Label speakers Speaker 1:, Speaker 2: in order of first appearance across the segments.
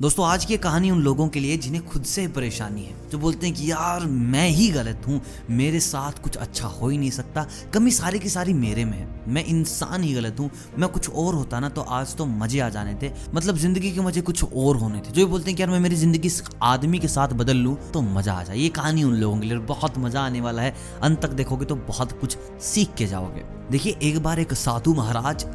Speaker 1: दोस्तों, आज की कहानी उन लोगों के लिए जिन्हें खुद से परेशानी है, जो बोलते हैं कि, यार, मैं ही गलत हूँ। मेरे साथ कुछ अच्छा हो ही नहीं सकता। कमी सारी की सारी मेरे में है। मैं इंसान ही गलत हूँ। मैं कुछ और होता ना तो आज तो मज़े आ जाने थे। मतलब ज़िंदगी के मज़े कुछ और होने थे। जो ये बोलते हैं कि, यार, मैं मेरी ज़िंदगी आदमी के साथ बदल लूँ तो मज़ा आ जाए। ये कहानी उन लोगों के लिए बहुत मज़ा आने वाला है। अंत तक देखोगे तो बहुत कुछ सीख के जाओगे। देखिए, एक बार एक साधु महाराज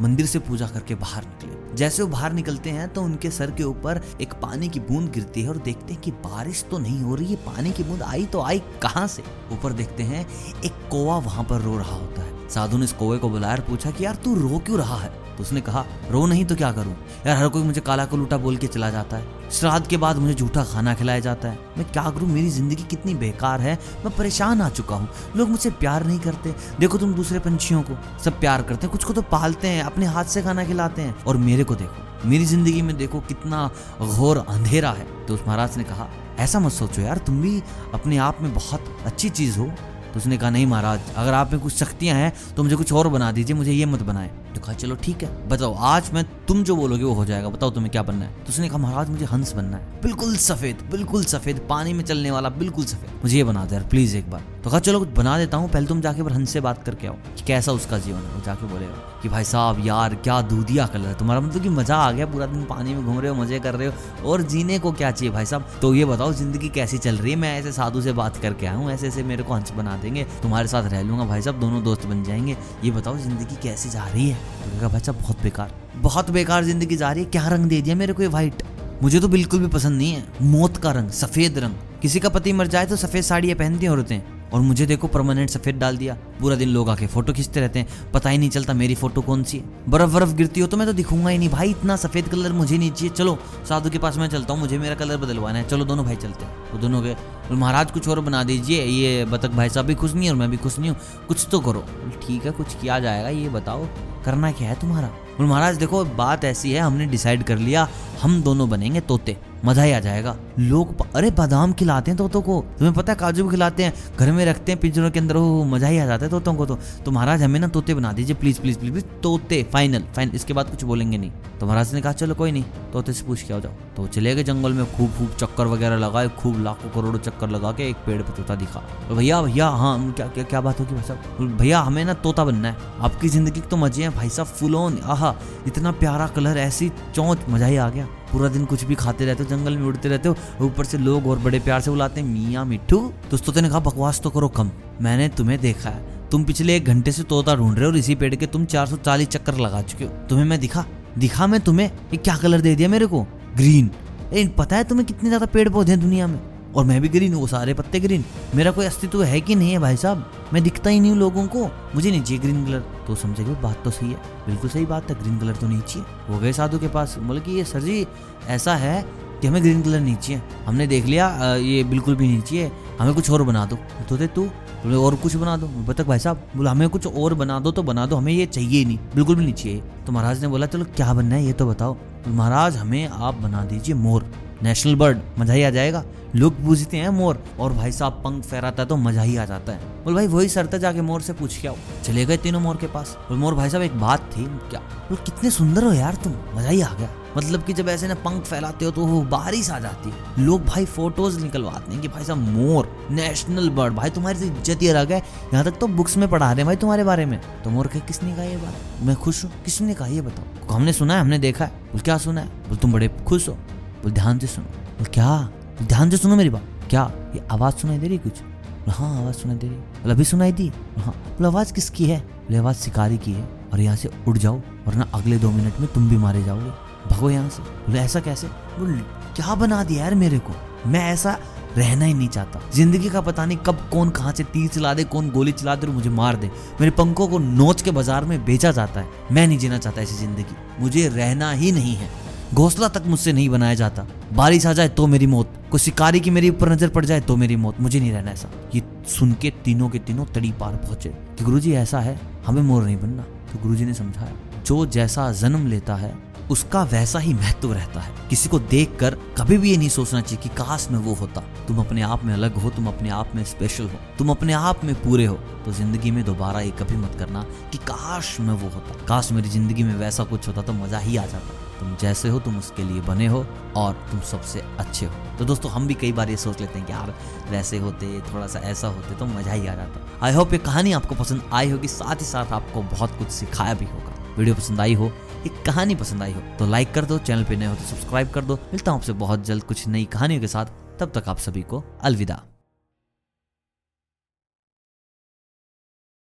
Speaker 1: मंदिर से पूजा करके बाहर निकले। जैसे वो बाहर निकलते हैं तो उनके सर के ऊपर एक पानी की बूंद गिरती है और देखते हैं कि बारिश तो नहीं हो रही है पानी की बूंद आई तो आई कहाँ से? ऊपर देखते हैं, एक कोवा वहाँ पर रो रहा होता है। साधु ने इस कोवे को बुलाया और पूछा कि, यार, तू रो क्यों रहा है? तो उसने कहा, रो नहीं तो क्या करूँ? यार हर कोई मुझे काला को लूटा बोल के चला जाता है। श्राद्ध के बाद मुझे झूठा खाना खिलाया जाता है। मैं क्या करूँ? मेरी ज़िंदगी कितनी बेकार है। मैं परेशान आ चुका हूँ। लोग मुझसे प्यार नहीं करते। देखो तुम दूसरे पंछियों को। सब प्यार करते हैं, कुछ को तो पालते हैं, अपने हाथ से खाना खिलाते हैं। और मेरे को देखो, मेरी ज़िंदगी में देखो कितना घोर अंधेरा है। तो उस महाराज ने कहा, ऐसा मत सोचो यार, तुम भी अपने आप में बहुत अच्छी चीज़ हो। तो उसने कहा, नहीं महाराज, अगर आप में कुछ शक्तियाँ हैं तो मुझे कुछ और बना दीजिए, मुझे ये मत बनाए। कहा चलो ठीक है, बताओ, आज मैं तुम जो बोलोगे वो हो जाएगा, बताओ तुम्हें क्या बनना है? तो उसने कहा, महाराज, मुझे हंस बनना है। बिल्कुल सफ़ेद बिल्कुल सफ़ेद, पानी में चलने वाला, बिल्कुल सफ़ेद। मुझे ये बना दे यार प्लीज़ एक बार। तो कहा, चलो बना देता हूँ, पहले तुम जाके बार हंस से बात करके आओ, कि कैसा उसका जीवन है। वो जाके बोलेगा कि भाई साहब, यार, क्या दूधिया कलर है तुम्हारा मतलब कि मज़ा आ गया पूरा दिन पानी में घूम रहे हो, मज़े कर रहे हो, और जीने को क्या चाहिए भाई साहब? तो ये बताओ, ज़िंदगी कैसी चल रही है? मैं ऐसे साधु से बात करके आया हूँ, ऐसे ऐसे मेरे को हंस बना देंगे, तुम्हारे साथ रह लूँगा भाई साहब, दोनों दोस्त बन जाएँगे। ये बताओ, ज़िंदगी कैसी जा रही है? तो भाई साहब, बहुत बेकार बहुत बेकार ज़िंदगी जा रही है, क्या रंग दे दिया मेरे को ये व्हाइट मुझे तो बिल्कुल भी पसंद नहीं है, मौत का रंग, सफ़ेद रंग। किसी का पति मर जाए तो सफ़ेद साड़ियाँ पहनती औरतें। और मुझे देखो परमानेंट सफ़ेद डाल दिया। पूरा दिन लोग आके फ़ोटो खींचते रहते हैं। पता ही नहीं चलता मेरी फ़ोटो कौन सी है। बर्फ़ बर्फ़ गिरती हो तो मैं तो दिखूँगा ही नहीं। भाई, इतना सफ़ेद कलर मुझे नहीं चाहिए। चलो, साधु के पास मैं चलता हूँ। मुझे मेरा कलर बदलवाना है। चलो, दोनों भाई चलते हैं। वो दोनों गए। महाराज, कुछ और बना दीजिए। ये बतख भाई साहब भी खुश नहीं और मैं भी खुश नहीं हूँ। कुछ तो करो। ठीक है, कुछ किया जाएगा। ये बताओ, करना क्या है तुम्हारा? महाराज, देखो, बात ऐसी है। हमने डिसाइड कर लिया। हम दोनों बनेंगे तोते। मज़ा ही आ जाएगा। लोग अरे बादाम खिलाते हैं तोतों को। तुम्हें पता है काजू भी खिलाते हैं घर में रखते हैं पिंजरों के अंदर वो मज़ा ही आ जाता है तोतों को तो, तो महाराज हमें ना तोते बना दीजिए प्लीज़ प्लीज़ प्लीज़ प्लीज़ तोते फाइनल फाइनल इसके बाद कुछ बोलेंगे नहीं। तो महाराज ने कहा चलो कोई नहीं तोते से पूछ के आ जाओ। तो चले गए जंगल में खूब खूब चक्कर वगैरह लगाए खूब लाखों करोड़ों चक्कर लगा के एक पेड़ पर तोता दिखा। तो भैया भैया हाँ क्या क्या क्या बात होगी भाई साहब? भैया हमें ना तोता बनना है। आपकी ज़िंदगी तो मज़े हैं भाई साहब फुल ऑन आहा इतना प्यारा कलर ऐसी चौंच मज़ा ही आ गया। पूरा दिन कुछ भी खाते रहते हो जंगल में उड़ते रहते हो ऊपर से लोग और बड़े प्यार से बुलाते हैं मियाँ मिट्टू तो ने कहा बकवास तो करो कम मैंने तुम्हें देखा है तुम पिछले एक घंटे से तोता ढूंढ रहे हो और इसी पेड़ के तुम 440 चक्कर लगा चुके हो तुम्हें मैं दिखा दिखा मैं तुम्हें ये क्या कलर दे दिया मेरे को ग्रीन ए, पता है तुम्हें कितने ज़्यादा पेड़ पौधे हैं दुनिया में? और मैं भी ग्रीन वो सारे पत्ते ग्रीन मेरा कोई अस्तित्व है कि नहीं है भाई साहब? मैं दिखता ही नहीं हूँ लोगों को। मुझे नहीं चाहिए ग्रीन कलर तो समझे कि बात तो सही है। बिल्कुल सही बात है ग्रीन कलर तो नहीं चाहिए। वो गए साधु के पास। बोले कि ये सर जी, ऐसा है कि हमें ग्रीन कलर नहीं चाहिए। हमने देख लिया ये बिल्कुल भी नहीं चाहिए। हमें कुछ और बना दो। तो दे तू, बोले, और कुछ बना दो। बतक भाई साहब, बोला, हमें कुछ और बना दो तो बना दो। हमें ये चाहिए नहीं। बिल्कुल भी नहीं चाहिए। तो महाराज ने बोला, चलो, क्या बनना है? ये तो बताओ। महाराज, हमें आप बना दीजिए मोर। नेशनल बर्ड, मज़ा ही आ जाएगा। लोग पूछते हैं मोर, और भाई साहब पंख फहराता है तो मज़ा ही आ जाता है। बोल, भाई, वही सरता जाके मोर से पूछ के आओ। चले गए तीनों मोर के पास। बोल, मोर भाई साहब, एक बात थी, क्या? बोल, कितने सुंदर हो यार तुम, मज़ा ही आ गया। मतलब कि जब ऐसे ना पंख फैलाते हो तो वो बारिश आ जाती है। लोग भाई फ़ोटोज़ निकलवाते हैं कि भाई साहब मोर, नेशनल बर्ड, भाई तुम्हारी तो इज़्ज़त ही अलग है। यहाँ तक तो बुक्स में पढ़ा रहे हैं भाई तुम्हारे बारे में। तो मोर कहे, किसने कहा ये बात? मैं खुश हूँ। किसने कहा ये बताओ? हमने सुना है, हमने देखा है। बोल, क्या सुना है? बोल, तुम बड़े खुश हो। बोल, ध्यान से सुनो। बोल, क्या? ध्यान से सुनो मेरी बात। क्या? ये आवाज़ सुनाई दे रही कुछ? हाँ आवाज़ सुनाई दे रही बोल, अभी सुनाई दी? हाँ। बोल, आवाज़ किसकी है? बोले, आवाज़ शिकारी की है। और यहाँ से उड़ जाओ, वरना अगले दो मिनट में तुम भी मारे जाओगे। भगो यहाँ से। बोले, ऐसा कैसे? बोल, क्या बना दिया यार मेरे को? मैं ऐसा रहना ही नहीं चाहता। ज़िंदगी का पता नहीं कब कौन कहाँ से तीर चला दे, कौन गोली चला दे और मुझे मार दे। मेरे पंखों को नोच के बाज़ार में बेचा जाता है। मैं नहीं जीना चाहता ऐसी ज़िंदगी। मुझे रहना ही नहीं है। घोसला तक मुझसे नहीं बनाया जाता। बारिश आ जाए तो मेरी मौत, कोई शिकारी की मेरी ऊपर नज़र पड़ जाए तो मेरी मौत। मुझे नहीं रहना ऐसा। ये सुन के तीनों के तीनों तड़ी पार पहुँचे कि गुरुजी ऐसा है, हमें मोर नहीं बनना। तो गुरुजी ने समझाया, जो जैसा जन्म लेता है उसका वैसा ही महत्व रहता है। किसी को देखकर कभी भी ये नहीं सोचना चाहिए कि काश में वो होता। तुम अपने आप में अलग हो, तुम अपने आप में स्पेशल हो, तुम अपने आप में पूरे हो। तो ज़िंदगी में दोबारा ये कभी मत करना कि काश में वो होता। काश मेरी ज़िंदगी में वैसा कुछ होता तो मज़ा ही आ जाता। तुम जैसे हो, तुम उसके लिए बने हो और तुम सबसे अच्छे हो। तो दोस्तों, हम भी कई बार ये सोच लेते हैं कि यार, वैसे होते थोड़ा सा ऐसा होते तो मज़ा ही आ जाता। आई होप ये कहानी आपको पसंद आई होगी। साथ ही साथ आपको बहुत कुछ सिखाया भी होगा। वीडियो पसंद आई हो एक कहानी पसंद आई हो तो लाइक कर दो चैनल पे नए हो तो सब्सक्राइब कर दो। मिलता हूँ आपसे बहुत जल्द कुछ नई कहानियों के साथ। तब तक आप सभी को अलविदा।